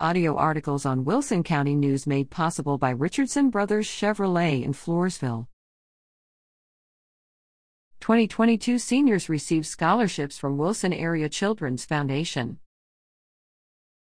Audio articles on Wilson County News made possible by Richardson Brothers Chevrolet in Floresville. 2022 seniors receive scholarships from Wilson Area Children's Foundation.